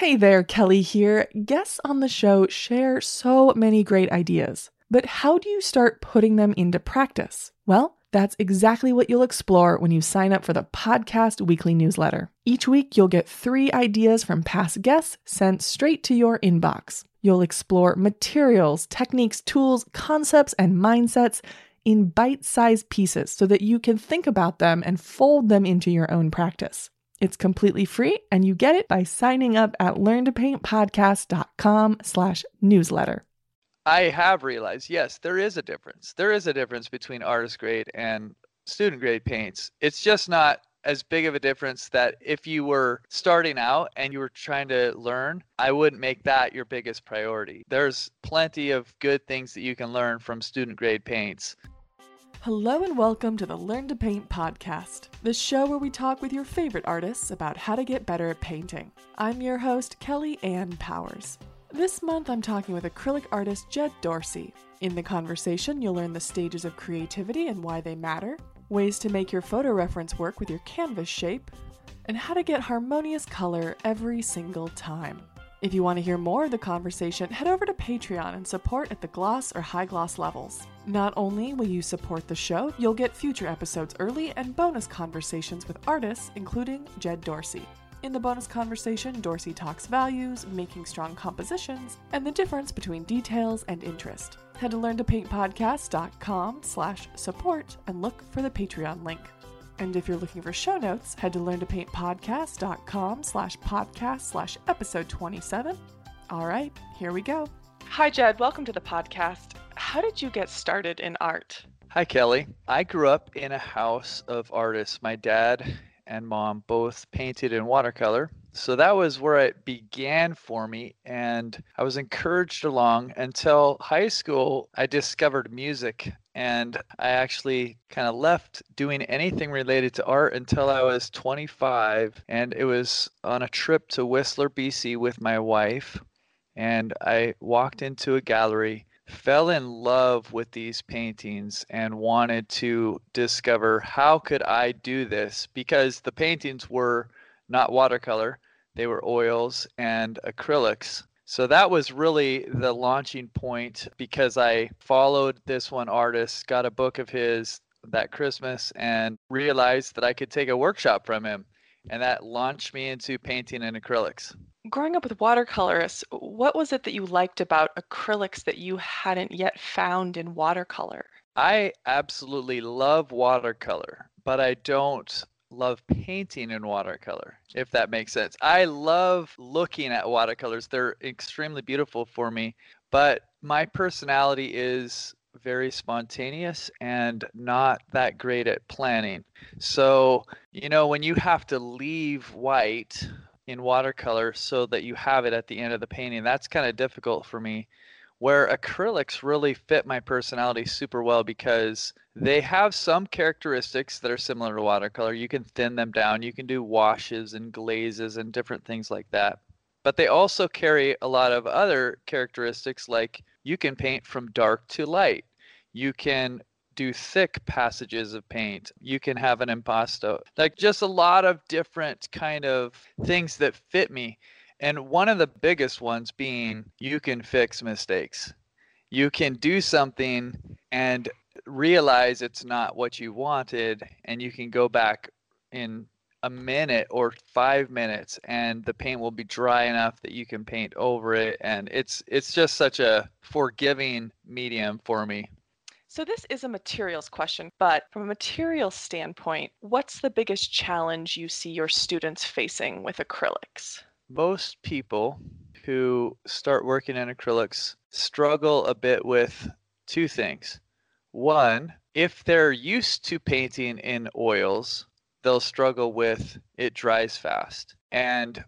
Hey there, Kelly here. Guests on the show share so many great ideas. But how do you start putting them into practice? Well, that's exactly what you'll explore when you sign up for the podcast weekly newsletter. Each week, you'll get three ideas from past guests sent straight to your inbox. You'll explore materials, techniques, tools, concepts, and mindsets in bite sized pieces so that you can think about them and fold them into your own practice. It's completely free and you get it by signing up at learntopaintpodcast.com slash newsletter. I have realized, yes, there is a difference. There is a difference between artist grade and student grade paints. It's just not as big of a difference that if you were starting out and you were trying to learn, I wouldn't make that your biggest priority. There's plenty of good things that you can learn from student grade paints. Hello and welcome to the Learn to Paint podcast, the show where we talk with your favorite artists about how to get better at painting. I'm your host, Kelly Ann Powers. This month I'm talking with acrylic artist Jed Dorsey. In the conversation, you'll learn the stages of creativity and why they matter, ways to make your photo reference work with your canvas shape, and how to get harmonious color every single time. If you want to hear more of the conversation, head over to Patreon and support at the gloss or high gloss levels. Not only will you support the show, you'll get future episodes early and bonus conversations with artists, including Jed Dorsey. In the bonus conversation, Dorsey talks values, making strong compositions, and the difference between details and interest. Head to learntopaintpodcast.com slash support and look for the Patreon link. And if you're looking for show notes, head to learntopaintpodcast.com slash podcast slash episode 27. All right, here we go. Hi, Jed. Welcome to the podcast. How did you get started in art? Hi, Kelly. I grew up in a house of artists. My dad and mom both painted in watercolor. So that was where it began for me. And I was encouraged along until high school. I discovered music and I actually kind of left doing anything related to art until I was 25. And it was on a trip to Whistler, BC with my wife. And I walked into a gallery fell in love with these paintings and wanted to discover how could I do this because the paintings were not watercolor, they were oils and acrylics. So that was really the launching point because I followed this one artist, got a book of his that Christmas and realized that I could take a workshop from him and that launched me into painting in acrylics growing up with watercolorists, what was it that you liked about acrylics that you hadn't yet found in watercolor? I absolutely love watercolor, but I don't love painting in watercolor, if that makes sense. I love looking at watercolors, they're extremely beautiful for me, but my personality is very spontaneous and not that great at planning. So, you know, when you have to leave white in watercolor so that you have it at the end of the painting. That's kind of difficult for me. Where acrylics really fit my personality super well because they have some characteristics that are similar to watercolor. You can thin them down, you can do washes and glazes and different things like that. But they also carry a lot of other characteristics like you can paint from dark to light. You can do thick passages of paint. You can have an impasto. Like just a lot of different kind of things that fit me. And one of the biggest ones being you can fix mistakes. You can do something and realize it's not what you wanted and you can go back in a minute or 5 minutes and the paint will be dry enough that you can paint over it and it's it's just such a forgiving medium for me so this is a materials question, but from a materials standpoint, what's the biggest challenge you see your students facing with acrylics? Most people who start working in acrylics struggle a bit with two things. One, if they're used to painting in oils, they'll struggle with it dries fast. And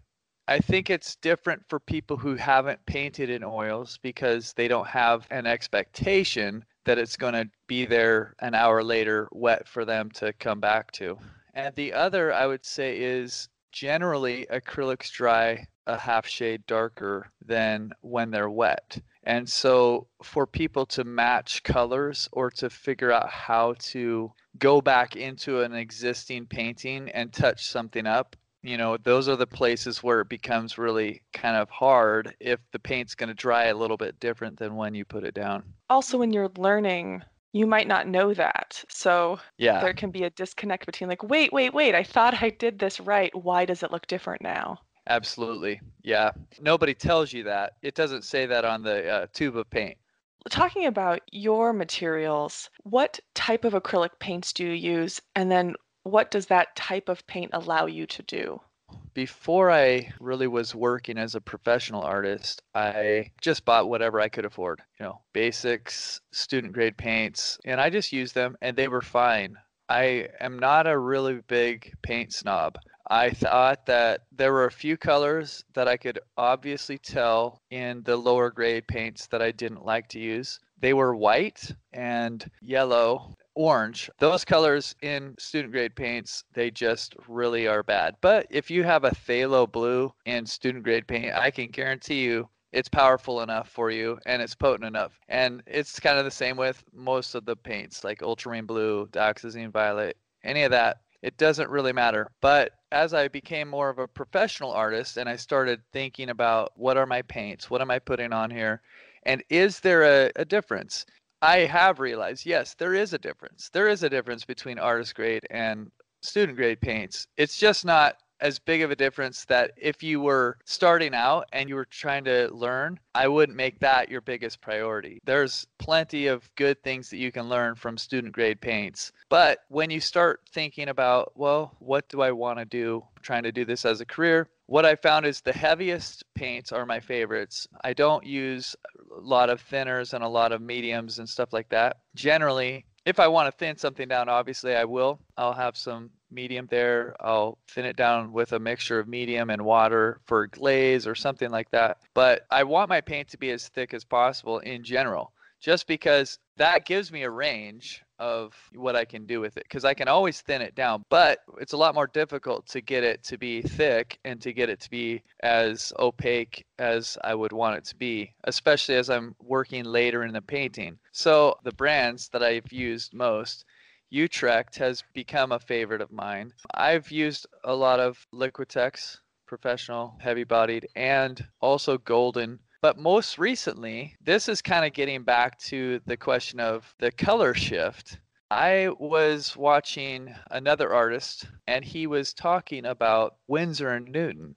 I think it's different for people who haven't painted in oils because they don't have an expectation that it's going to be there an hour later wet for them to come back to. And the other I would say is generally acrylics dry a half shade darker than when they're wet. And so for people to match colors or to figure out how to go back into an existing painting and touch something up, you know, those are the places where it becomes really kind of hard if the paint's going to dry a little bit different than when you put it down. Also, when you're learning, you might not know that. So Yeah. there can be a disconnect between, like, wait, wait, wait, I thought I did this right. Why does it look different now? Absolutely. Yeah. Nobody tells you that. It doesn't say that on the uh, tube of paint. Talking about your materials, what type of acrylic paints do you use? And then what does that type of paint allow you to do? Before I really was working as a professional artist, I just bought whatever I could afford, you know, basics, student grade paints, and I just used them and they were fine. I am not a really big paint snob. I thought that there were a few colors that I could obviously tell in the lower grade paints that I didn't like to use. They were white and yellow, orange. Those colors in student grade paints, they just really are bad. But if you have a phthalo blue in student grade paint, I can guarantee you it's powerful enough for you and it's potent enough. And it's kind of the same with most of the paints like ultramarine blue, dioxazine violet, any of that. It doesn't really matter. But as I became more of a professional artist and I started thinking about what are my paints? What am I putting on here? And is there a, a difference? I have realized, yes, there is a difference. There is a difference between artist grade and student grade paints. It's just not as big of a difference that if you were starting out and you were trying to learn, I wouldn't make that your biggest priority. There's plenty of good things that you can learn from student grade paints. But when you start thinking about, well, what do I want to do? trying to do this as a career. What I found is the heaviest paints are my favorites. I don't use a lot of thinners and a lot of mediums and stuff like that. Generally, if I want to thin something down, obviously I will. I'll have some medium there. I'll thin it down with a mixture of medium and water for glaze or something like that. But I want my paint to be as thick as possible in general, just because that gives me a range of what I can do with it because I can always thin it down, but it's a lot more difficult to get it to be thick and to get it to be as opaque as I would want it to be, especially as I'm working later in the painting. So the brands that I've used most Utrecht has become a favorite of mine. I've used a lot of Liquitex, professional, heavy bodied, and also Golden. But most recently, this is kind of getting back to the question of the color shift. I was watching another artist, and he was talking about Winsor and Newton.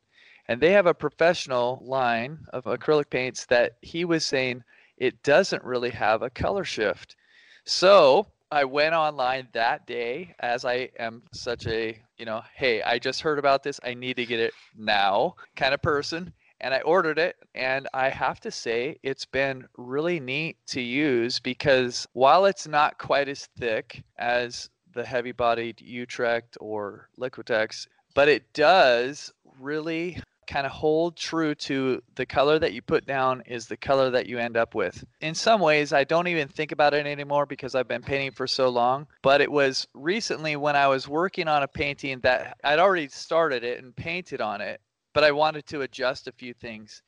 And they have a professional line of acrylic paints that he was saying it doesn't really have a color shift. So I went online that day as I am such a, you know, hey, I just heard about this. I need to get it now kind of person. And I ordered it. And I have to say, it's been really neat to use because while it's not quite as thick as the heavy bodied Utrecht or Liquitex, but it does really kind of hold true to the color that you put down is the color that you end up with. In some ways, I don't even think about it anymore because I've been painting for so long. But it was recently when I was working on a painting that I'd already started it and painted on it, but I wanted to adjust a few things.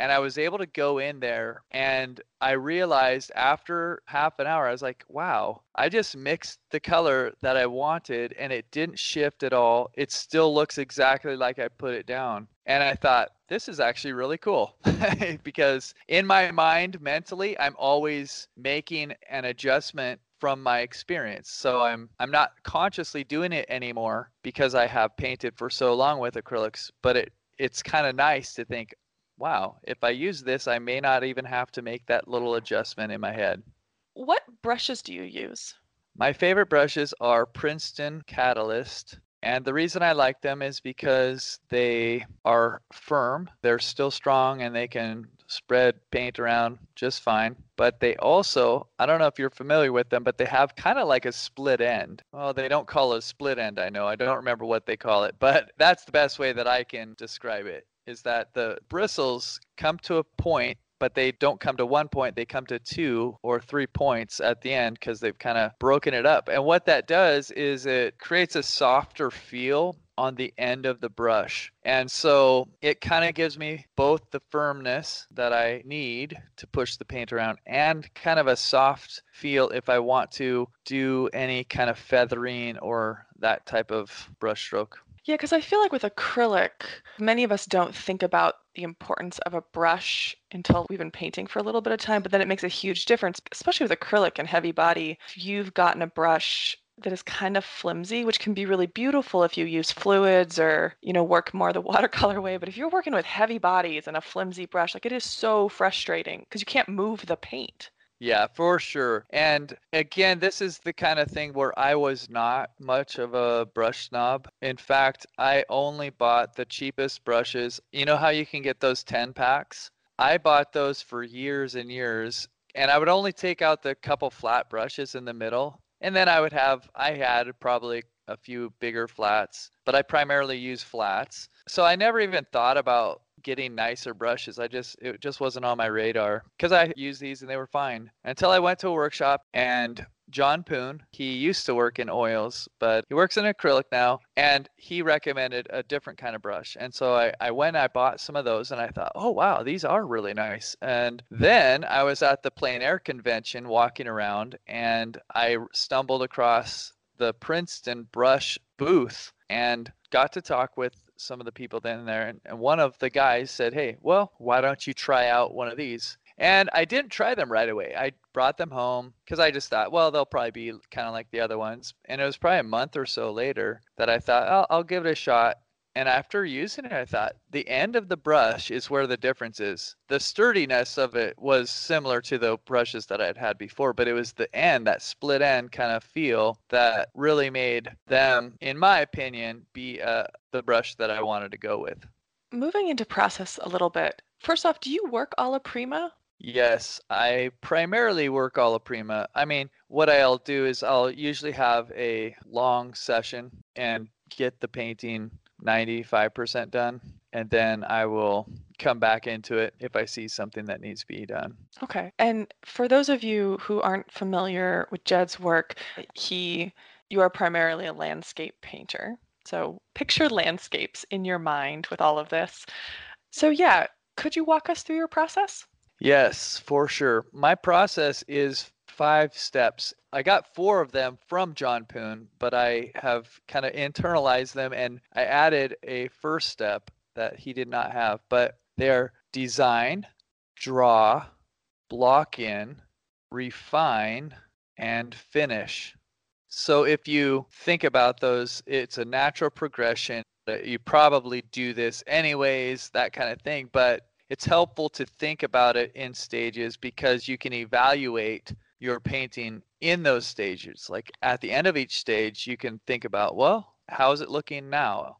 And I was able to go in there and I realized after half an hour, I was like, wow, I just mixed the color that I wanted and it didn't shift at all. It still looks exactly like I put it down. And I thought, this is actually really cool because in my mind, mentally, I'm always making an adjustment from my experience. So I'm I'm not consciously doing it anymore because I have painted for so long with acrylics, but it it's kind of nice to think, wow, if I use this, I may not even have to make that little adjustment in my head. What brushes do you use? My favorite brushes are Princeton Catalyst. And the reason I like them is because they are firm, they're still strong, and they can spread paint around just fine. But they also, I don't know if you're familiar with them, but they have kind of like a split end. Well, they don't call it a split end, I know. I don't remember what they call it, but that's the best way that I can describe it is that the bristles come to a point but they don't come to one point they come to two or three points at the end because they've kind of broken it up. And what that does is it creates a softer feel on the end of the brush. And so it kind of gives me both the firmness that i need to push the paint around and kind of a soft feel if i want to do any kind of feathering or that type of brush stroke Yeah, because I feel like with acrylic, many of us don't think about the importance of a brush until we've been painting for a little bit of time, but then it makes a huge difference, especially with acrylic and heavy body. If you've gotten a brush that is kind of flimsy, which can be really beautiful if you use fluids or, you know, work more the watercolor way. But if you're working with heavy bodies and a flimsy brush, like it is so frustrating because you can't move the paint. Yeah, for sure. And again, this is the kind of thing where I was not much of a brush snob. In fact, I only bought the cheapest brushes. You know how you can get those 10 packs? I bought those for years and years, and I would only take out the couple flat brushes in the middle. And then I would have, I had probably a few bigger flats, but I primarily use flats. So I never even thought about getting nicer brushes. I just it just wasn't on my radar because I used these and they were fine until I went to a workshop and John Poon, he used to work in oils, but he works in acrylic now, and he recommended a different kind of brush. And so I, I went, I bought some of those, and I thought, oh, wow, these are really nice. And then I was at the plein air convention walking around, and I stumbled across the Princeton brush booth and got to talk with some of the people then there, and, and one of the guys said, "Hey, well, why don't you try out one of these?" And I didn't try them right away. I brought them home because I just thought, well, they'll probably be kind of like the other ones. And it was probably a month or so later that I thought, I'll, I'll give it a shot. And after using it, I thought the end of the brush is where the difference is. The sturdiness of it was similar to the brushes that I'd had before, but it was the end, that split end kind of feel that really made them, in my opinion, be uh, the brush that I wanted to go with. Moving into process a little bit. First off, do you work alla prima? Yes, I primarily work alla prima. I mean, what I'll do is I'll usually have a long session and get the painting 95% done and then I will come back into it if I see something that needs to be done. Okay. And for those of you who aren't familiar with Jed's work, he you are primarily a landscape painter. So picture landscapes in your mind with all of this. So yeah, could you walk us through your process? Yes, for sure. My process is five steps. I got four of them from John Poon, but I have kind of internalized them and I added a first step that he did not have. But they are design, draw, block in, refine, and finish. So if you think about those, it's a natural progression. That you probably do this anyways, that kind of thing. But it's helpful to think about it in stages because you can evaluate your painting in those stages. Like at the end of each stage, you can think about, well, how is it looking now?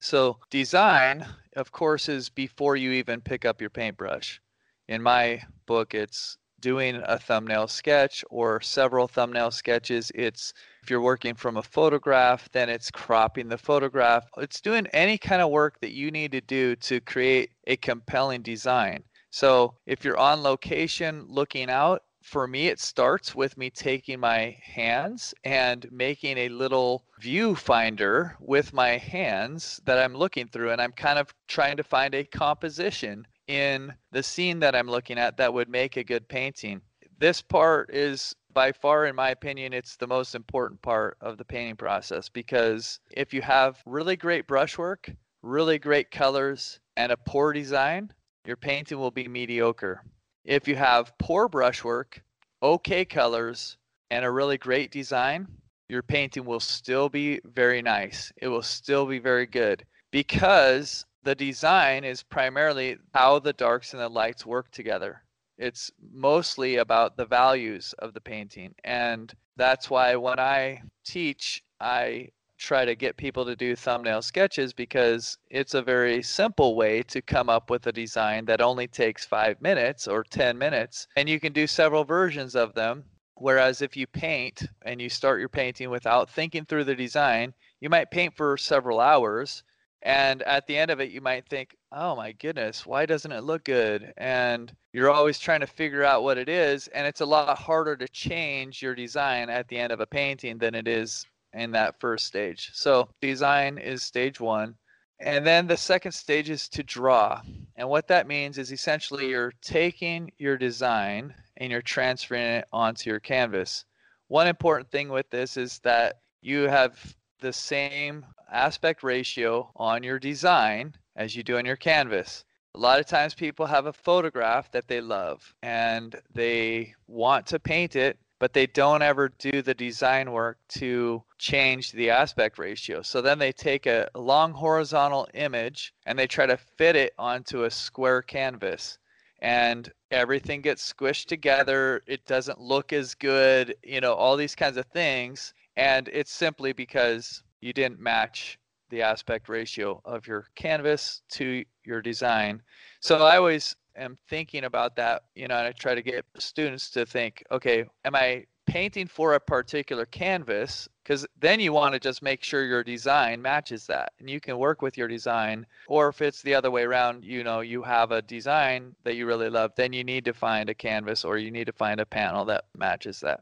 So, design, of course, is before you even pick up your paintbrush. In my book, it's doing a thumbnail sketch or several thumbnail sketches. It's if you're working from a photograph, then it's cropping the photograph. It's doing any kind of work that you need to do to create a compelling design. So if you're on location looking out, for me, it starts with me taking my hands and making a little viewfinder with my hands that I'm looking through. And I'm kind of trying to find a composition in the scene that I'm looking at that would make a good painting. This part is by far, in my opinion, it's the most important part of the painting process because if you have really great brushwork, really great colors, and a poor design, your painting will be mediocre. If you have poor brushwork, okay colors, and a really great design, your painting will still be very nice. It will still be very good because the design is primarily how the darks and the lights work together. It's mostly about the values of the painting. And that's why when I teach, I try to get people to do thumbnail sketches because it's a very simple way to come up with a design that only takes five minutes or 10 minutes. And you can do several versions of them. Whereas if you paint and you start your painting without thinking through the design, you might paint for several hours. And at the end of it, you might think, oh my goodness, why doesn't it look good? And you're always trying to figure out what it is. And it's a lot harder to change your design at the end of a painting than it is in that first stage. So design is stage one. And then the second stage is to draw. And what that means is essentially you're taking your design and you're transferring it onto your canvas. One important thing with this is that you have the same aspect ratio on your design as you do on your canvas. A lot of times people have a photograph that they love and they want to paint it, but they don't ever do the design work to change the aspect ratio. So then they take a long horizontal image and they try to fit it onto a square canvas. And everything gets squished together. It doesn't look as good, you know, all these kinds of things. And it's simply because you didn't match the aspect ratio of your canvas to your design. So I always am thinking about that, you know, and I try to get students to think, okay, am I painting for a particular canvas? Because then you want to just make sure your design matches that. And you can work with your design. Or if it's the other way around, you know, you have a design that you really love, then you need to find a canvas or you need to find a panel that matches that.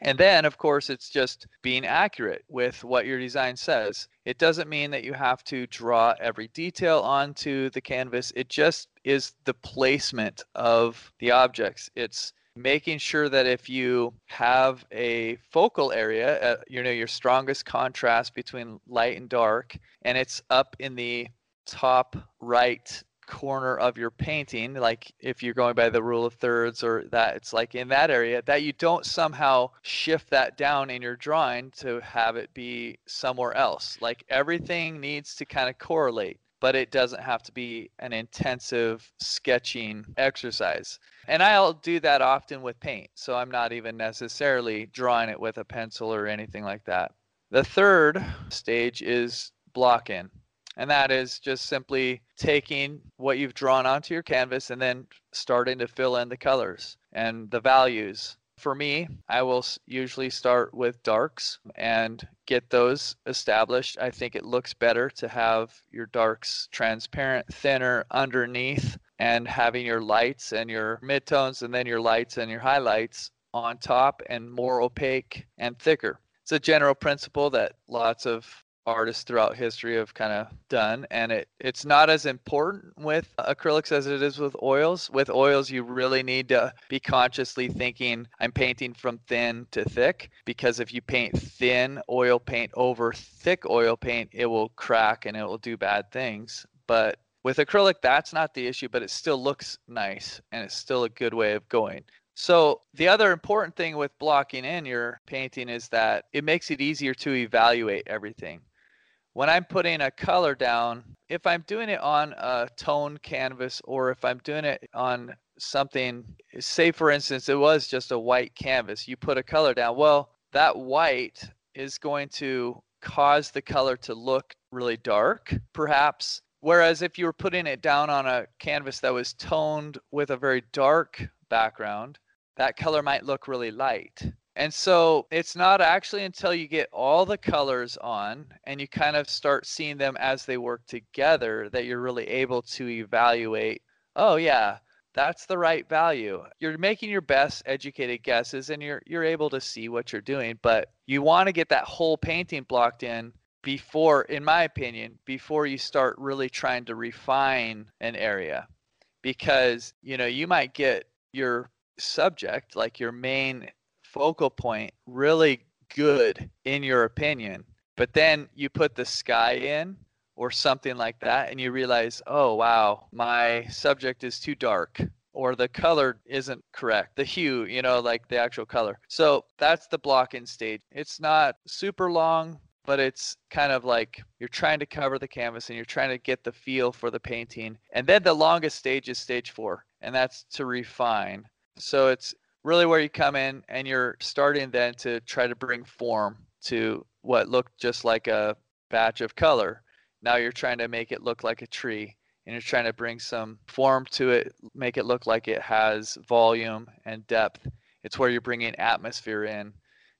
And then, of course, it's just being accurate with what your design says. It doesn't mean that you have to draw every detail onto the canvas. It just is the placement of the objects. It's making sure that if you have a focal area, uh, you know, your strongest contrast between light and dark, and it's up in the top right corner of your painting, like if you're going by the rule of thirds or that it's like in that area, that you don't somehow shift that down in your drawing to have it be somewhere else. Like everything needs to kind of correlate, but it doesn't have to be an intensive sketching exercise. And I'll do that often with paint, so I'm not even necessarily drawing it with a pencil or anything like that. The third stage is block in and that is just simply taking what you've drawn onto your canvas and then starting to fill in the colors and the values. For me, I will usually start with darks and get those established. I think it looks better to have your darks transparent, thinner underneath, and having your lights and your midtones and then your lights and your highlights on top and more opaque and thicker. It's a general principle that lots of artists throughout history have kind of done and it it's not as important with acrylics as it is with oils. With oils you really need to be consciously thinking i'm painting from thin to thick because if you paint thin oil paint over thick oil paint it will crack and it will do bad things. But with acrylic that's not the issue but it still looks nice and it's still a good way of going. So the other important thing with blocking in your painting is that it makes it easier to evaluate everything when I'm putting a color down, if I'm doing it on a tone canvas or if I'm doing it on something, say for instance, it was just a white canvas, you put a color down, well, that white is going to cause the color to look really dark, perhaps. Whereas if you were putting it down on a canvas that was toned with a very dark background, that color might look really light. And so it's not actually until you get all the colors on and you kind of start seeing them as they work together that you're really able to evaluate, oh yeah, that's the right value. You're making your best educated guesses and you're you're able to see what you're doing, but you want to get that whole painting blocked in before in my opinion, before you start really trying to refine an area. Because, you know, you might get your subject, like your main focal point really good in your opinion, but then you put the sky in or something like that and you realize, oh, wow, my subject is too dark or the color isn't correct, the hue, you know, like the actual color. So that's the block in stage. It's not super long, but it's kind of like you're trying to cover the canvas and you're trying to get the feel for the painting. And then the longest stage is stage four, and that's to refine. So it's really where you come in and you're starting then to try to bring form to what looked just like a batch of color. Now you're trying to make it look like a tree and you're trying to bring some form to it, make it look like it has volume and depth. It's where you're bringing atmosphere in.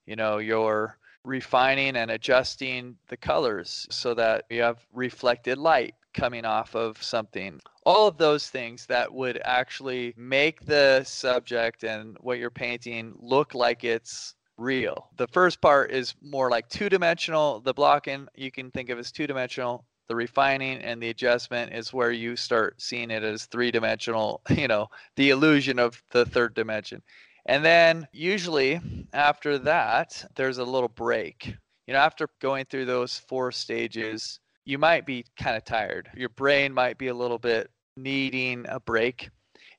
You know, you're refining and adjusting the colors so that you have reflected light coming off of something. All of those things that would actually make the subject and what you're painting look like it's real. The first part is more like two dimensional. The blocking you can think of as two dimensional. The refining and the adjustment is where you start seeing it as three dimensional, you know, the illusion of the third dimension. And then usually after that, there's a little break you know, after going through those four stages, you might be kind of tired. Your brain might be a little bit needing a break.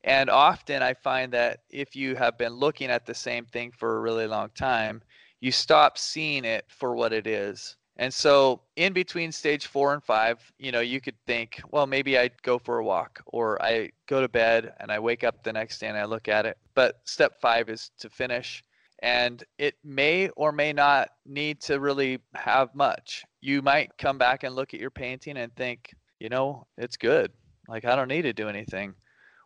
And often I find that if you have been looking at the same thing for a really long time, you stop seeing it for what it is. And so in between stage four and five, you know, you could think, well, maybe I go for a walk or I go to bed and I wake up the next day and I look at it. But step five is to finish. And it may or may not need to really have much. You might come back and look at your painting and think, you know, it's good. Like, I don't need to do anything.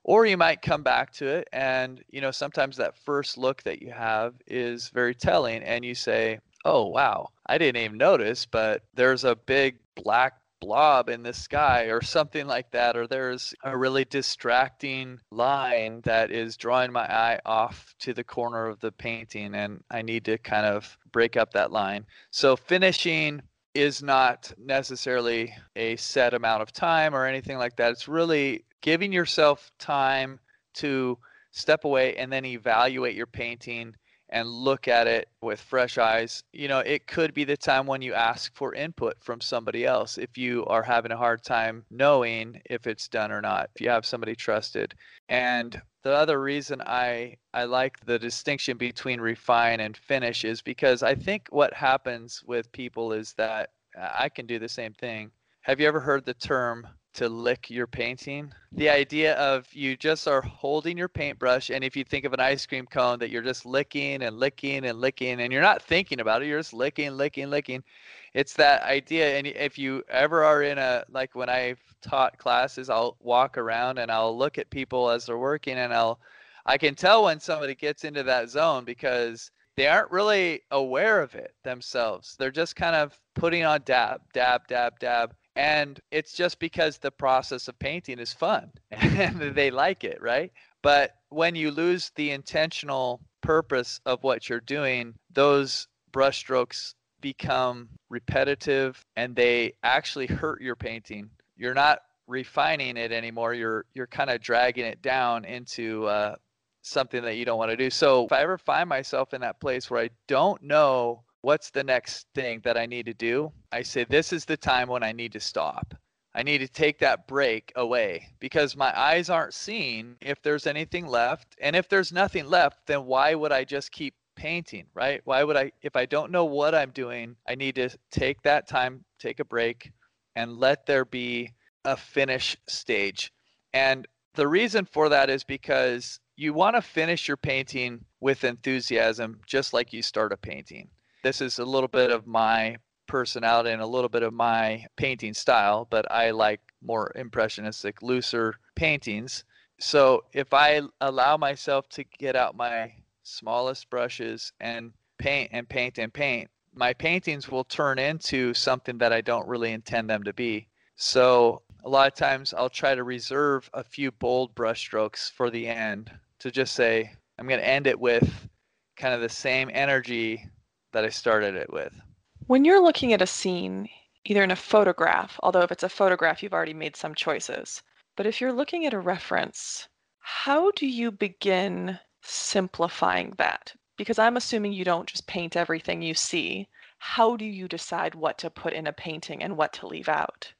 Or you might come back to it and you know sometimes that first look that you have is very telling and you say oh wow i didn't even notice but there's a big black blob in the sky or something like that or there's a really distracting line that is drawing my eye off to the corner of the painting and i need to kind of break up that line. So finishing is not necessarily a set amount of time or anything like that it's really giving yourself time to step away and then evaluate your painting and look at it with fresh eyes. You know, it could be the time when you ask for input from somebody else if you are having a hard time knowing if it's done or not, if you have somebody trusted. And the other reason I I like the distinction between refine and finish is because I think what happens with people is that uh, I can do the same thing. Have you ever heard the term to lick your painting. The idea of you just are holding your paintbrush, and if you think of an ice cream cone, that you're just licking and licking and licking, and you're not thinking about it, you're just licking, licking, licking. It's that idea. And if you ever are in a, like when I've taught classes, I'll walk around and I'll look at people as they're working, and I'll, I can tell when somebody gets into that zone because they aren't really aware of it themselves. They're just kind of putting on dab, dab, dab, dab and it's just because the process of painting is fun and they like it right? But when you lose the intentional purpose of what you're doing those brushstrokes become repetitive and they actually hurt your painting. You're not refining it anymore. You're you're kind of dragging it down into uh, something that you don't want to do. So if i ever find myself in that place where i don't know what's the next thing that I need to do? I say, this is the time when I need to stop. I need to take that break away because my eyes aren't seeing if there's anything left. And if there's nothing left, then why would I just keep painting, right? Why would I, if I don't know what I'm doing, I need to take that time, take a break, and let there be a finish stage. And the reason for that is because you want to finish your painting with enthusiasm, just like you start a painting this is a little bit of my personality and a little bit of my painting style, but I like more impressionistic, looser paintings. So if I allow myself to get out my smallest brushes and paint and paint and paint, my paintings will turn into something that I don't really intend them to be. So a lot of times I'll try to reserve a few bold brushstrokes for the end to just say, I'm going to end it with kind of the same energy that I started it with. When you're looking at a scene, either in a photograph, although if it's a photograph, you've already made some choices, but if you're looking at a reference, how do you begin simplifying that? Because I'm assuming you don't just paint everything you see. How do you decide what to put in a painting and what to leave out?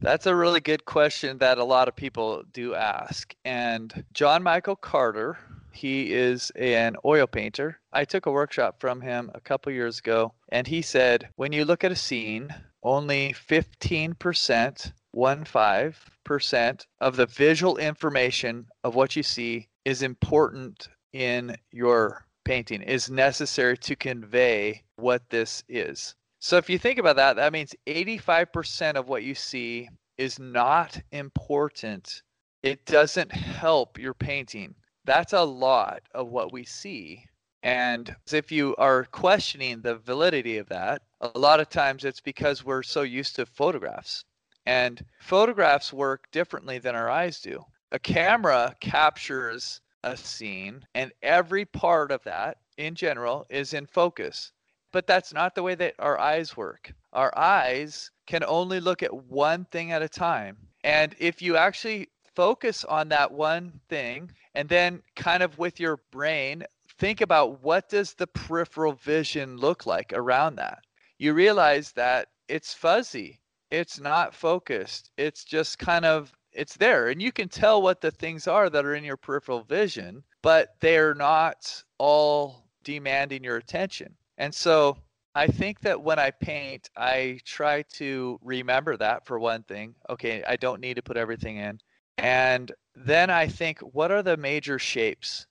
That's a really good question that a lot of people do ask. And John Michael Carter, he is an oil painter. I took a workshop from him a couple years ago, and he said when you look at a scene, only 15%, one five percent of the visual information of what you see is important in your painting, is necessary to convey what this is. So if you think about that, that means 85% of what you see is not important. It doesn't help your painting that's a lot of what we see. And if you are questioning the validity of that, a lot of times it's because we're so used to photographs. And photographs work differently than our eyes do. A camera captures a scene, and every part of that in general is in focus. But that's not the way that our eyes work. Our eyes can only look at one thing at a time. And if you actually focus on that one thing and then kind of with your brain think about what does the peripheral vision look like around that you realize that it's fuzzy. It's not focused. It's just kind of it's there and you can tell what the things are that are in your peripheral vision, but they're not all demanding your attention. And so I think that when I paint, I try to remember that for one thing. Okay, I don't need to put everything in. And then I think, what are the major shapes?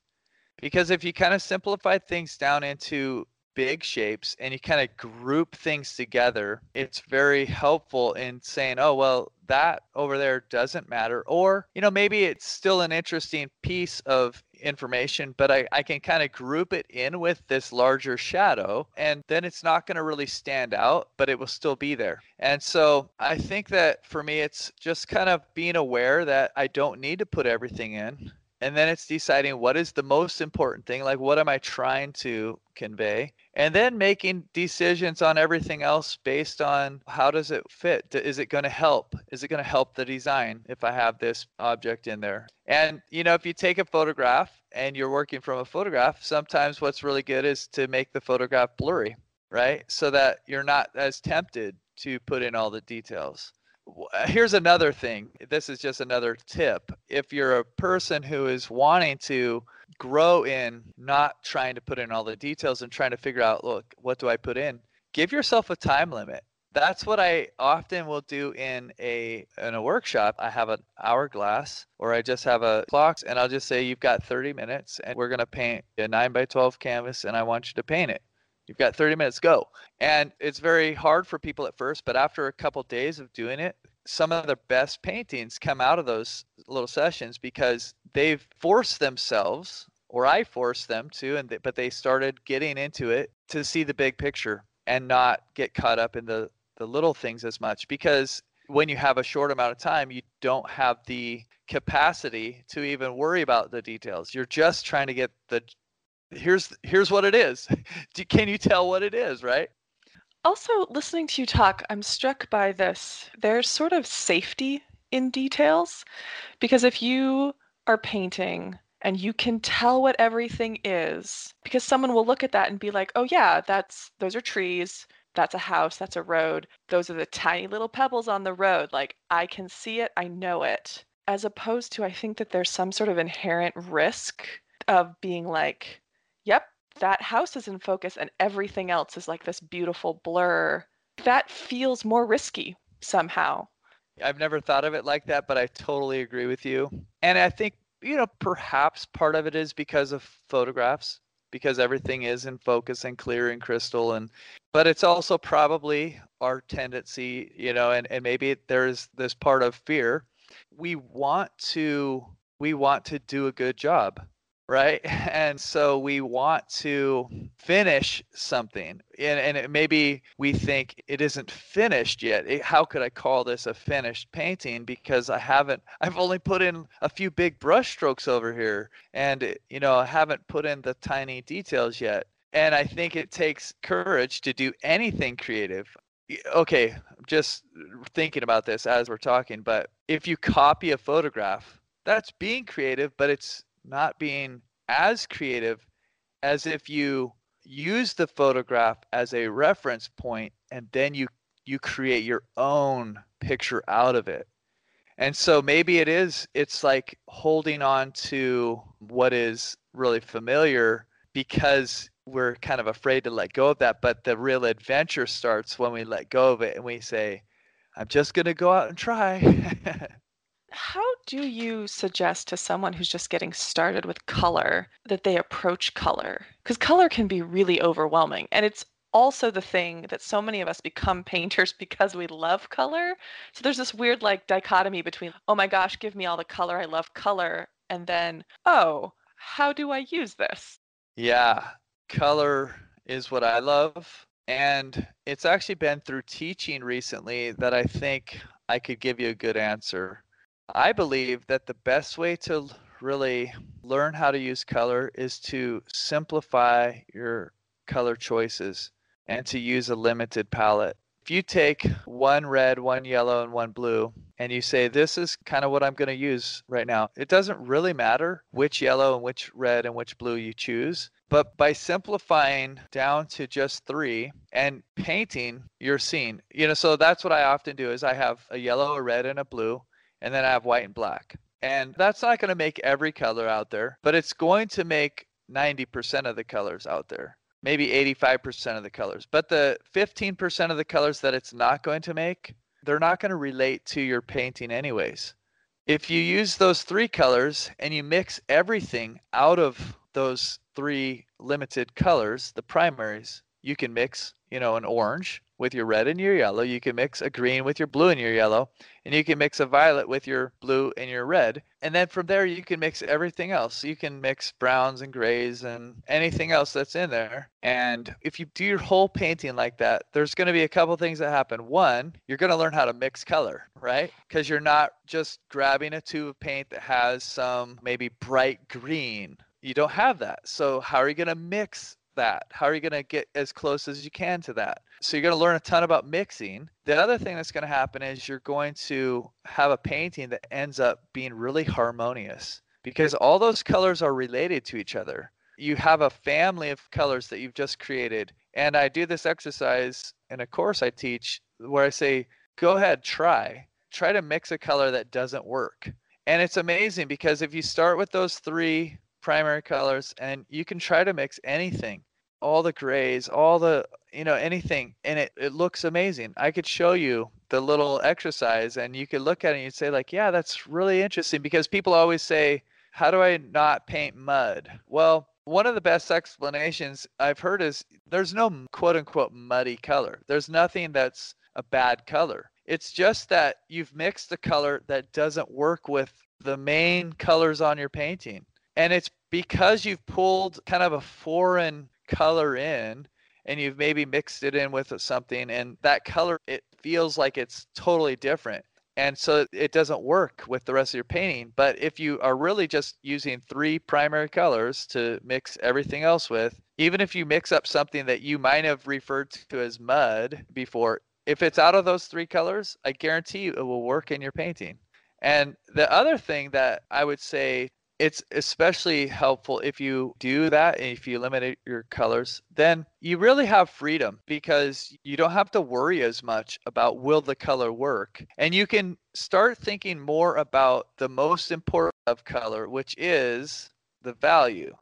Because if you kind of simplify things down into big shapes and you kind of group things together, it's very helpful in saying, oh, well, that over there doesn't matter. Or, you know, maybe it's still an interesting piece of information, but I, I can kind of group it in with this larger shadow, and then it's not going to really stand out, but it will still be there. And so I think that for me, it's just kind of being aware that I don't need to put everything in and then it's deciding what is the most important thing like what am i trying to convey? And then making decisions on everything else based on how does it fit? Is it going to help? Is it going to help the design if i have this object in there? And you know if you take a photograph and you're working from a photograph sometimes what's really good is to make the photograph blurry right? So that you're not as tempted to put in all the details Uh, here's another thing. This is just another tip. If you're a person who is wanting to grow in not trying to put in all the details and trying to figure out, look, what do I put in? Give yourself a time limit. That's what I often will do in a in a workshop. I have an hourglass or I just have a clock and I'll just say you've got 30 minutes and we're going to paint a 9 by 12 canvas and I want you to paint it. You've got 30 minutes, go. And it's very hard for people at first, but after a couple of days of doing it, some of the best paintings come out of those little sessions because they've forced themselves, or I forced them to, and they, but they started getting into it to see the big picture and not get caught up in the the little things as much because when you have a short amount of time, you don't have the capacity to even worry about the details. You're just trying to get the here's here's what it is. Can you tell what it is, right? Also, listening to you talk, I'm struck by this. There's sort of safety in details because if you are painting and you can tell what everything is, because someone will look at that and be like, "Oh yeah, that's those are trees, that's a house, that's a road. Those are the tiny little pebbles on the road. Like I can see it, I know it." As opposed to I think that there's some sort of inherent risk of being like, yep, that house is in focus and everything else is like this beautiful blur. That feels more risky somehow. I've never thought of it like that, but I totally agree with you. And I think, you know, perhaps part of it is because of photographs, because everything is in focus and clear and crystal and but it's also probably our tendency, you know, and, and maybe there's this part of fear. We want to we want to do a good job right? And so we want to finish something and, and maybe we think it isn't finished yet. It, how could i call this a finished painting? Because i haven't i've only put in a few big brush strokes over here and eh, you know i haven't put in the tiny details yet. And i think it takes courage to do anything creative. Okay just thinking about this as we're talking but if you copy a photograph that's being creative but it's not being as creative as if you use the photograph as a reference point and then you you create your own picture out of it. And so maybe it is it's like holding on to what is really familiar because we're kind of afraid to let go of that. But the real adventure starts when we let go of it and we say i'm just going to go out and try How do you suggest to someone who's just getting started with color that they approach color? Because color can be really overwhelming. And it's also the thing that so many of us become painters because we love color. So there's this weird like dichotomy between, oh my gosh, give me all the color, I love color, and then, oh, how do I use this? Yeah, color is what I love. And it's actually been through teaching recently that I think I could give you a good answer. I believe that the best way to really learn how to use color is to simplify your color choices and to use a limited palette. If you take one red, one yellow, and one blue, and you say, This is kind of what I'm going to use right now. It doesn't really matter which yellow and which red and which blue you choose. But by simplifying down to just three and painting your scene, you know, so that's what I often do is I have a yellow, a red, and a blue, and then I have white and black. And that's not going to make every color out there, but it's going to make 90% of the colors out there, maybe 85% of the colors. But the 15% of the colors that it's not going to make, they're not going to relate to your painting anyways. If you use those three colors and you mix everything out of those three limited colors, the primaries, you can mix, you know, an orange with your red and your yellow. You can mix a green with your blue and your yellow. And you can mix a violet with your blue and your red. And then from there, you can mix everything else. You can mix browns and grays and anything else that's in there. And if you do your whole painting like that, there's going to be a couple things that happen. One, you're going to learn how to mix color, right? Because you're not just grabbing a tube of paint that has some maybe bright green you don't have that. So how are you going to mix that? How are you going to get as close as you can to that? So you're going to learn a ton about mixing. The other thing that's going to happen is you're going to have a painting that ends up being really harmonious because all those colors are related to each other. You have a family of colors that you've just created. And I do this exercise in a course I teach where I say, go ahead, try. Try to mix a color that doesn't work. And it's amazing because if you start with those three primary colors and you can try to mix anything all the grays all the you know anything and it, it looks amazing. I could show you the little exercise and you could look at it and you'd say like yeah that's really interesting because people always say how do i not paint mud? Well one of the best explanations i've heard is there's no quote unquote muddy color. There's nothing that's a bad color. It's just that you've mixed a color that doesn't work with the main colors on your painting and it's because you've pulled kind of a foreign color in and you've maybe mixed it in with something and that color it feels like it's totally different. And so it doesn't work with the rest of your painting. But if you are really just using three primary colors to mix everything else with even if you mix up something that you might have referred to as mud before if it's out of those three colors i guarantee you it will work in your painting. And the other thing that i would say it's especially helpful if you do that and if you eliminate your colors then you really have freedom because you don't have to worry as much about will the color work. And you can start thinking more about the most important of color which is the value.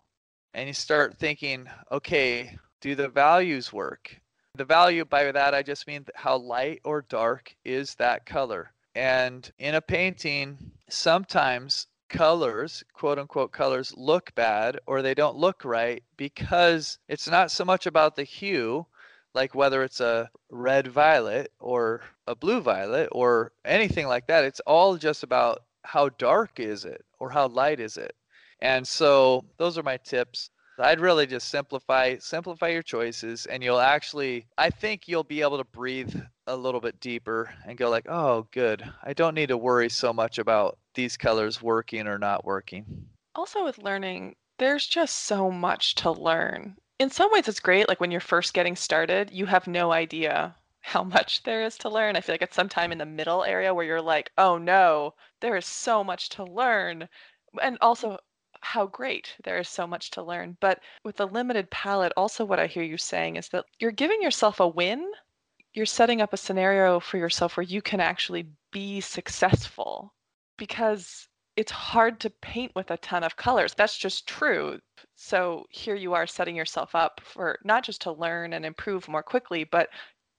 And you start thinking okay do the values work? The value by that i just mean how light or dark is that color. And in a painting sometimes colors, quote unquote colors, look bad or they don't look right because it's not so much about the hue, like whether it's a red violet or a blue violet or anything like that. It's all just about how dark is it or how light is it. And so those are my tips. I'd really just simplify simplify your choices and you'll actually I think you'll be able to breathe a little bit deeper and go like, "Oh, good. I don't need to worry so much about these colors working or not working." Also with learning, there's just so much to learn. In some ways it's great like when you're first getting started, you have no idea how much there is to learn. I feel like it's sometime in the middle area where you're like, "Oh no, there is so much to learn." And also how great there is so much to learn. But with a limited palette, also what I hear you saying is that you're giving yourself a win. You're setting up a scenario for yourself where you can actually be successful because it's hard to paint with a ton of colors. That's just true. So here you are setting yourself up for not just to learn and improve more quickly, but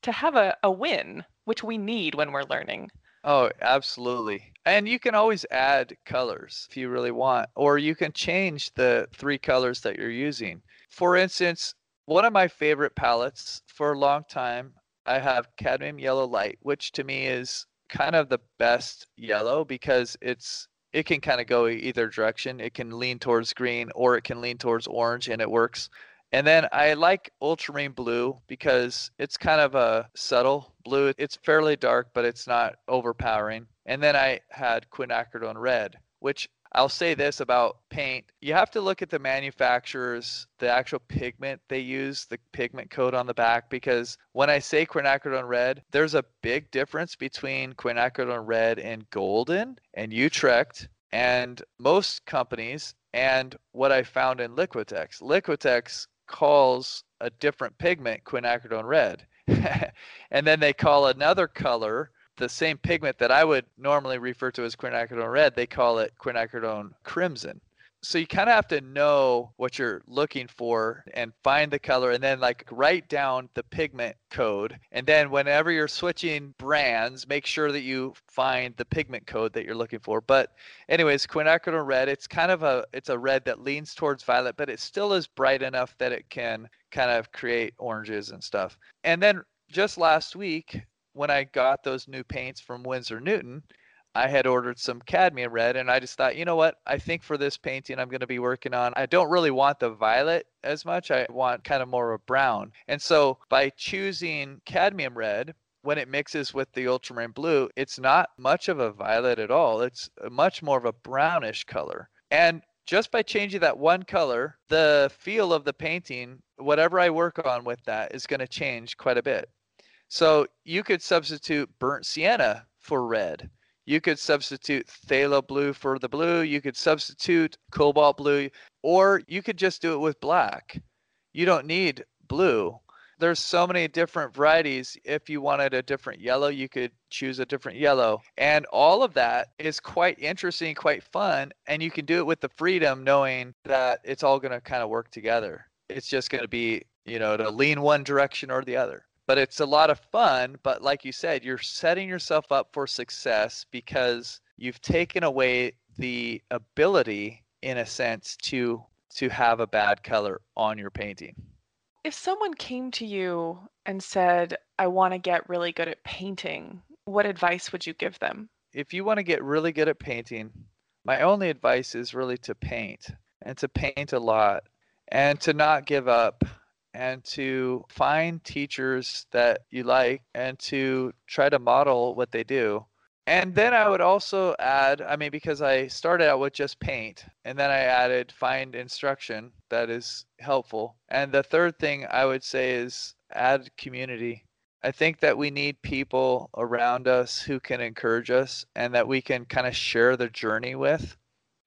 to have a, a win, which we need when we're learning. Oh, absolutely. And you can always add colors if you really want, or you can change the three colors that you're using. For instance, one of my favorite palettes for a long time, I have cadmium yellow light, which to me is kind of the best yellow because it's it can kind of go either direction. It can lean towards green or it can lean towards orange and it works. And then I like ultramarine blue because it's kind of a subtle blue. It's fairly dark, but it's not overpowering. And then I had quinacridone red, which I'll say this about paint. You have to look at the manufacturers, the actual pigment they use, the pigment code on the back, because when I say quinacridone red, there's a big difference between quinacridone red and golden and Utrecht and most companies and what I found in Liquitex. Liquitex calls a different pigment quinacridone red. and then they call another color the same pigment that I would normally refer to as quinacridone red, they call it quinacridone crimson. So you kind of have to know what you're looking for and find the color and then like write down the pigment code. And then whenever you're switching brands, make sure that you find the pigment code that you're looking for. But anyways, quinacridone red, it's kind of a it's a red that leans towards violet, but it still is bright enough that it can kind of create oranges and stuff. And then just last week, when I got those new paints from Winsor Newton, I had ordered some cadmium red and I just thought, you know what? I think for this painting I'm going to be working on, I don't really want the violet as much. I want kind of more of a brown. And so by choosing cadmium red, when it mixes with the ultramarine blue, it's not much of a violet at all. It's much more of a brownish color. And just by changing that one color, the feel of the painting, whatever I work on with that, is going to change quite a bit. So you could substitute burnt sienna for red. You could substitute phthalo blue for the blue. You could substitute cobalt blue, or you could just do it with black. You don't need blue. There's so many different varieties. If you wanted a different yellow, you could choose a different yellow. And all of that is quite interesting, quite fun. And you can do it with the freedom knowing that it's all going to kind of work together. It's just going to be, you know, to lean one direction or the other but it's a lot of fun. But like you said, you're setting yourself up for success because you've taken away the ability, in a sense, to to have a bad color on your painting. If someone came to you and said, I want to get really good at painting, what advice would you give them? If you want to get really good at painting, my only advice is really to paint and to paint a lot and to not give up and to find teachers that you like and to try to model what they do. And then I would also add, I mean, because I started out with just paint and then I added find instruction that is helpful. And the third thing I would say is add community. I think that we need people around us who can encourage us and that we can kind of share the journey with.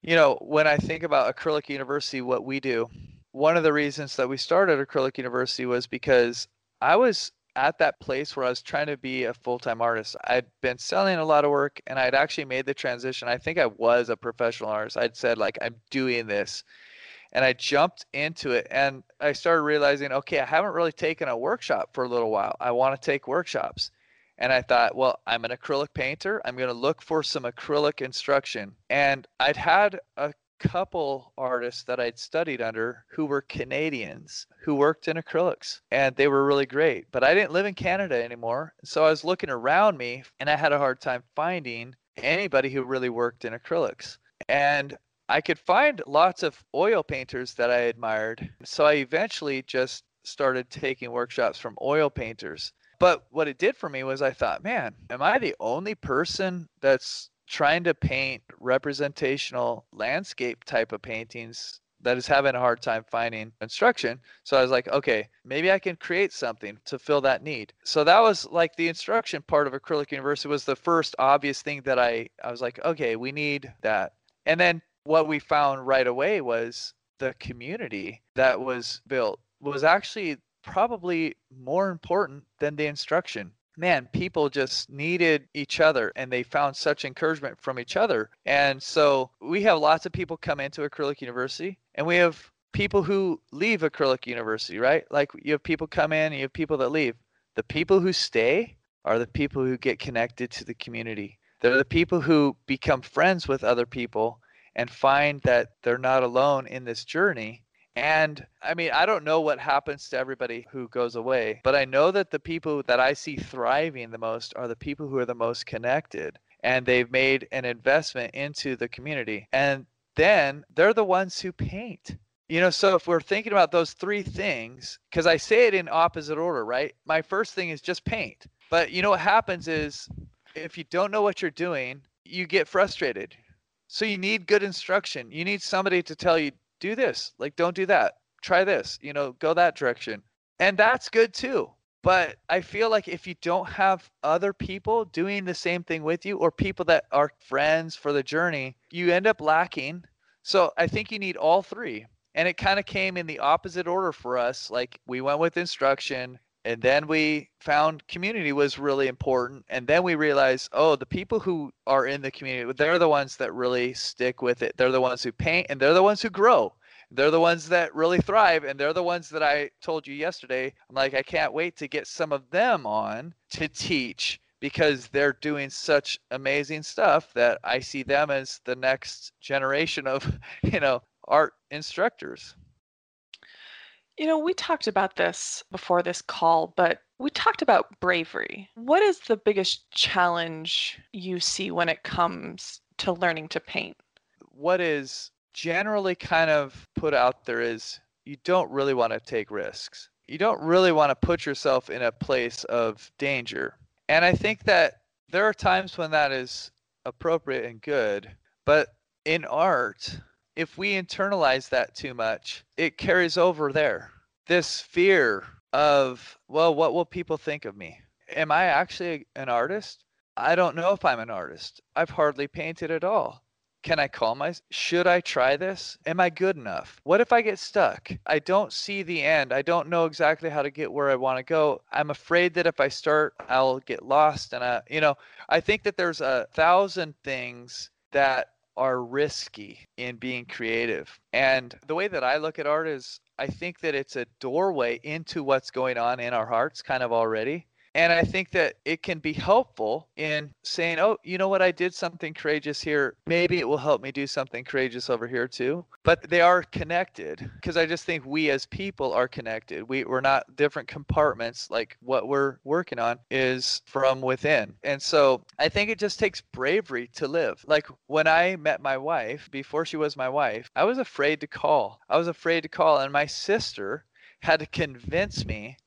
You know, when I think about Acrylic University, what we do, one of the reasons that we started Acrylic University was because I was at that place where I was trying to be a full time artist. I'd been selling a lot of work and I'd actually made the transition. I think I was a professional artist. I'd said, like, I'm doing this. And I jumped into it and I started realizing, okay, I haven't really taken a workshop for a little while. I want to take workshops. And I thought, well, I'm an acrylic painter. I'm going to look for some acrylic instruction. And I'd had a couple artists that I'd studied under who were Canadians who worked in acrylics and they were really great. But I didn't live in Canada anymore. So I was looking around me and I had a hard time finding anybody who really worked in acrylics. And I could find lots of oil painters that I admired. So I eventually just started taking workshops from oil painters. But what it did for me was I thought, man, am I the only person that's trying to paint representational landscape type of paintings that is having a hard time finding instruction. So I was like, okay, maybe I can create something to fill that need. So that was like the instruction part of Acrylic University was the first obvious thing that I I was like, okay, we need that. And then what we found right away was the community that was built was actually probably more important than the instruction man, people just needed each other and they found such encouragement from each other. And so we have lots of people come into Acrylic University and we have people who leave Acrylic University, right? Like you have people come in and you have people that leave. The people who stay are the people who get connected to the community. They're the people who become friends with other people and find that they're not alone in this journey and I mean, I don't know what happens to everybody who goes away, but I know that the people that I see thriving the most are the people who are the most connected and they've made an investment into the community. And then they're the ones who paint. You know, so if we're thinking about those three things, because I say it in opposite order, right? My first thing is just paint. But you know what happens is if you don't know what you're doing, you get frustrated So you need good instruction. You need somebody to tell you, do this, like don't do that. Try this, you know, go that direction. And that's good too. But I feel like if you don't have other people doing the same thing with you or people that are friends for the journey, you end up lacking. So I think you need all three. And it kind of came in the opposite order for us. Like we went with instruction, and then we found community was really important and then we realized oh the people who are in the community they're the ones that really stick with it. They're the ones who paint and they're the ones who grow. They're the ones that really thrive and they're the ones that i told you yesterday i'm like i can't wait to get some of them on to teach because they're doing such amazing stuff that i see them as the next generation of you know art instructors you know, we talked about this before this call, but we talked about bravery. What is the biggest challenge you see when it comes to learning to paint? What is generally kind of put out there is you don't really want to take risks. You don't really want to put yourself in a place of danger. And I think that there are times when that is appropriate and good, but in art, if we internalize that too much, it carries over there. This fear of, well, what will people think of me? Am I actually an artist? I don't know if I'm an artist. I've hardly painted at all. Can I call my should I try this? Am I good enough? What if I get stuck? I don't see the end. I don't know exactly how to get where I want to go. I'm afraid that if I start, I'll get lost and I you know, I think that there's a thousand things that are risky in being creative. And the way that I look at art is I think that it's a doorway into what's going on in our hearts kind of already. And I think that it can be helpful in saying, oh, you know what, I did something courageous here. Maybe it will help me do something courageous over here too. But they are connected because I just think we as people are connected. We, we're not different compartments. Like what we're working on is from within. And so I think it just takes bravery to live. Like when I met my wife, before she was my wife, I was afraid to call. I was afraid to call. And my sister had to convince me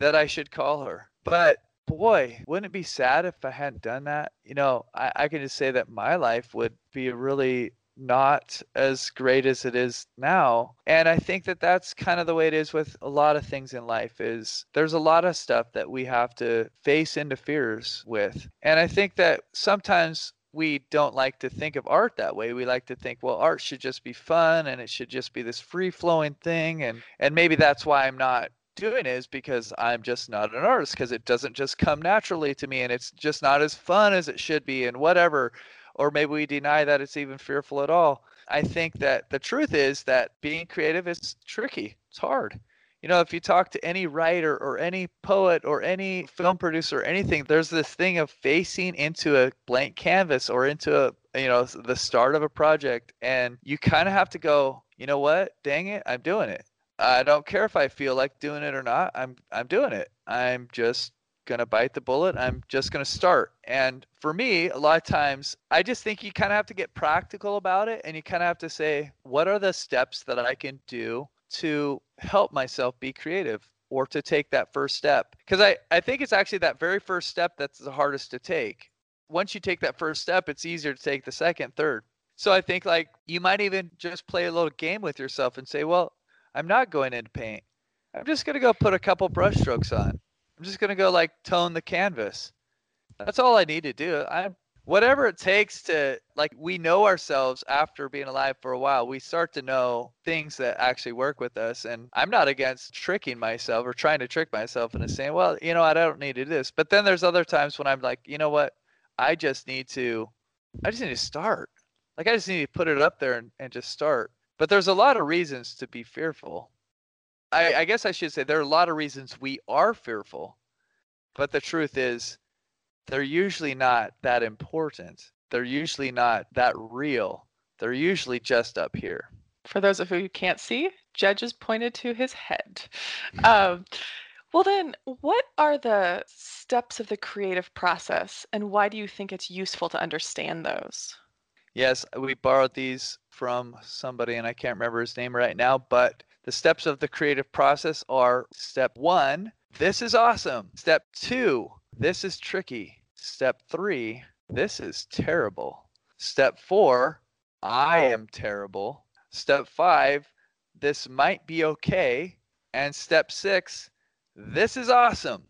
that I should call her but boy, wouldn't it be sad if I hadn't done that? You know, I, I can just say that my life would be really not as great as it is now and i think that that's kind of the way it is with a lot of things in life is there's a lot of stuff that we have to face into fears with and i think that sometimes we don't like to think of art that way. We like to think, well, art should just be fun and it should just be this free flowing thing. And, and maybe that's why I'm not doing is because I'm just not an artist because it doesn't just come naturally to me and it's just not as fun as it should be and whatever. Or maybe we deny that it's even fearful at all. I think that the truth is that being creative is tricky. It's hard. You know, if you talk to any writer or any poet or any film producer or anything, there's this thing of facing into a blank canvas or into a, you know, the start of a project. And you kind of have to go, you know what? Dang it, I'm doing it I don't care if I feel like doing it or not. I'm I'm doing it. I'm just gonna bite the bullet. I'm just gonna start. And for me, a lot of times, I just think you kind of have to get practical about it, and you kind of have to say, what are the steps that I can do to help myself be creative? or to take that first step because I, I think it's actually that very first step that's the hardest to take once you take that first step it's easier to take the second third so i think like you might even just play a little game with yourself and say well I'm not going into paint. I'm just going to go put a couple brush strokes on. I'm just going to go like tone the canvas. That's all I need to do. I'm whatever it takes to like we know ourselves after being alive for a while we start to know things that actually work with us and i'm not against tricking myself or trying to trick myself into saying well you know i don't need to do this but then there's other times when i'm like you know what i just need to i just need to start like i just need to put it up there and, and just start but there's a lot of reasons to be fearful. I, I guess I should say there are a lot of reasons we are fearful, but the truth is they're usually not that important. They're usually not that real. They're usually just up here. For those of you who can't see, Jed just pointed to his head. Um, well, then, what are the steps of the creative process, and why do you think it's useful to understand those? Yes, we borrowed these from somebody, and I can't remember his name right now, but the steps of the creative process are step one, this is awesome. Step two, this is tricky. Step three, this is terrible. Step four, I am terrible. Step five, this might be okay. And step six, this is awesome.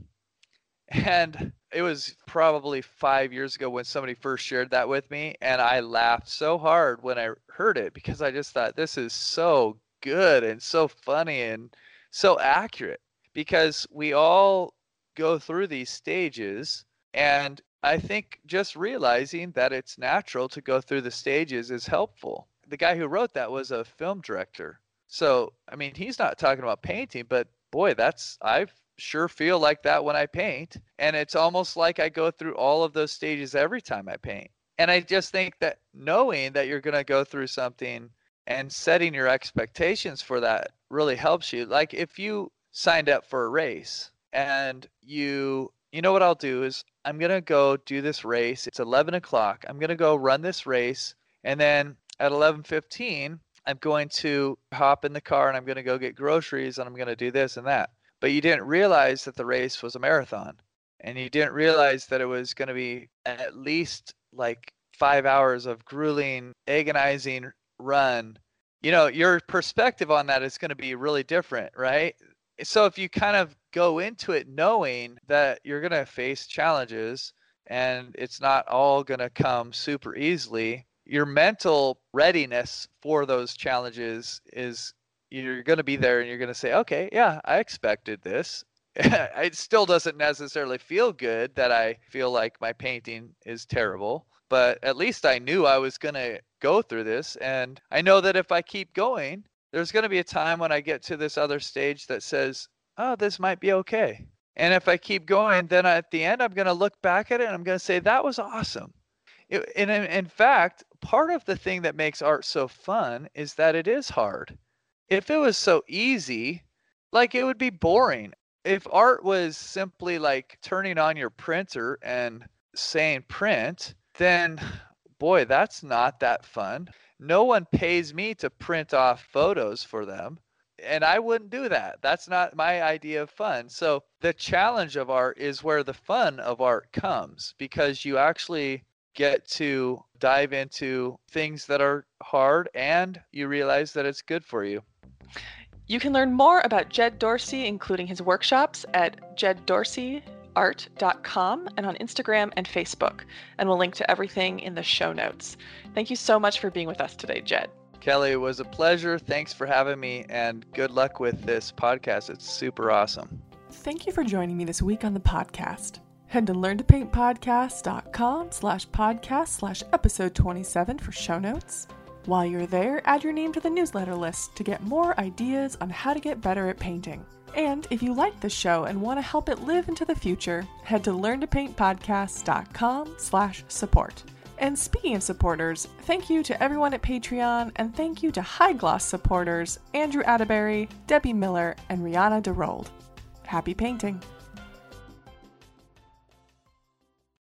And it was probably five years ago when somebody first shared that with me. And I laughed so hard when I heard it because I just thought this is so good and so funny and so accurate because we all go through these stages. And I think just realizing that it's natural to go through the stages is helpful. The guy who wrote that was a film director. So, I mean, he's not talking about painting, but boy, that's, I sure feel like that when I paint. And it's almost like I go through all of those stages every time I paint. And I just think that knowing that you're going to go through something and setting your expectations for that really helps you. Like if you signed up for a race and you you know what I'll do is I'm gonna go do this race. It's 11 o'clock. I'm gonna go run this race, and then at 11:15, I'm going to hop in the car and I'm gonna go get groceries and I'm gonna do this and that. But you didn't realize that the race was a marathon, and you didn't realize that it was gonna be at least like five hours of grueling, agonizing run. You know, your perspective on that is going to be really different, right? so if you kind of go into it knowing that you're going to face challenges and it's not all going to come super easily, your mental readiness for those challenges is you're going to be there and you're going to say, okay, yeah, I expected this. it still doesn't necessarily feel good that I feel like my painting is terrible, but at least I knew I was going to go through this. And I know that if I keep going, there's going to be a time when I get to this other stage that says, oh, this might be okay. And if I keep going, then at the end, I'm going to look back at it and I'm going to say, that was awesome. It, and in, in fact, part of the thing that makes art so fun is that it is hard. If it was so easy, like it would be boring. If art was simply like turning on your printer and saying print, then boy, that's not that fun no one pays me to print off photos for them and I wouldn't do that. That's not my idea of fun. So the challenge of art is where the fun of art comes because you actually get to dive into things that are hard and you realize that it's good for you. You can learn more about Jed Dorsey, including his workshops, at Jed Dorsey art.com and on Instagram and Facebook. And we'll link to everything in the show notes. Thank you so much for being with us today, Jed. Kelly, it was a pleasure. Thanks for having me and good luck with this podcast. It's super awesome. Thank you for joining me this week on the podcast. Head to learntopaintpodcast.com slash podcast slash episode 27 for show notes. While you're there, add your name to the newsletter list to get more ideas on how to get better at painting. And if you like the show and want to help it live into the future, head to learntopaintpodcast.com slash support. And speaking of supporters, thank you to everyone at Patreon, and thank you to High Gloss supporters Andrew Atterbury, Debbie Miller, and Rihanna DeRold. Happy painting!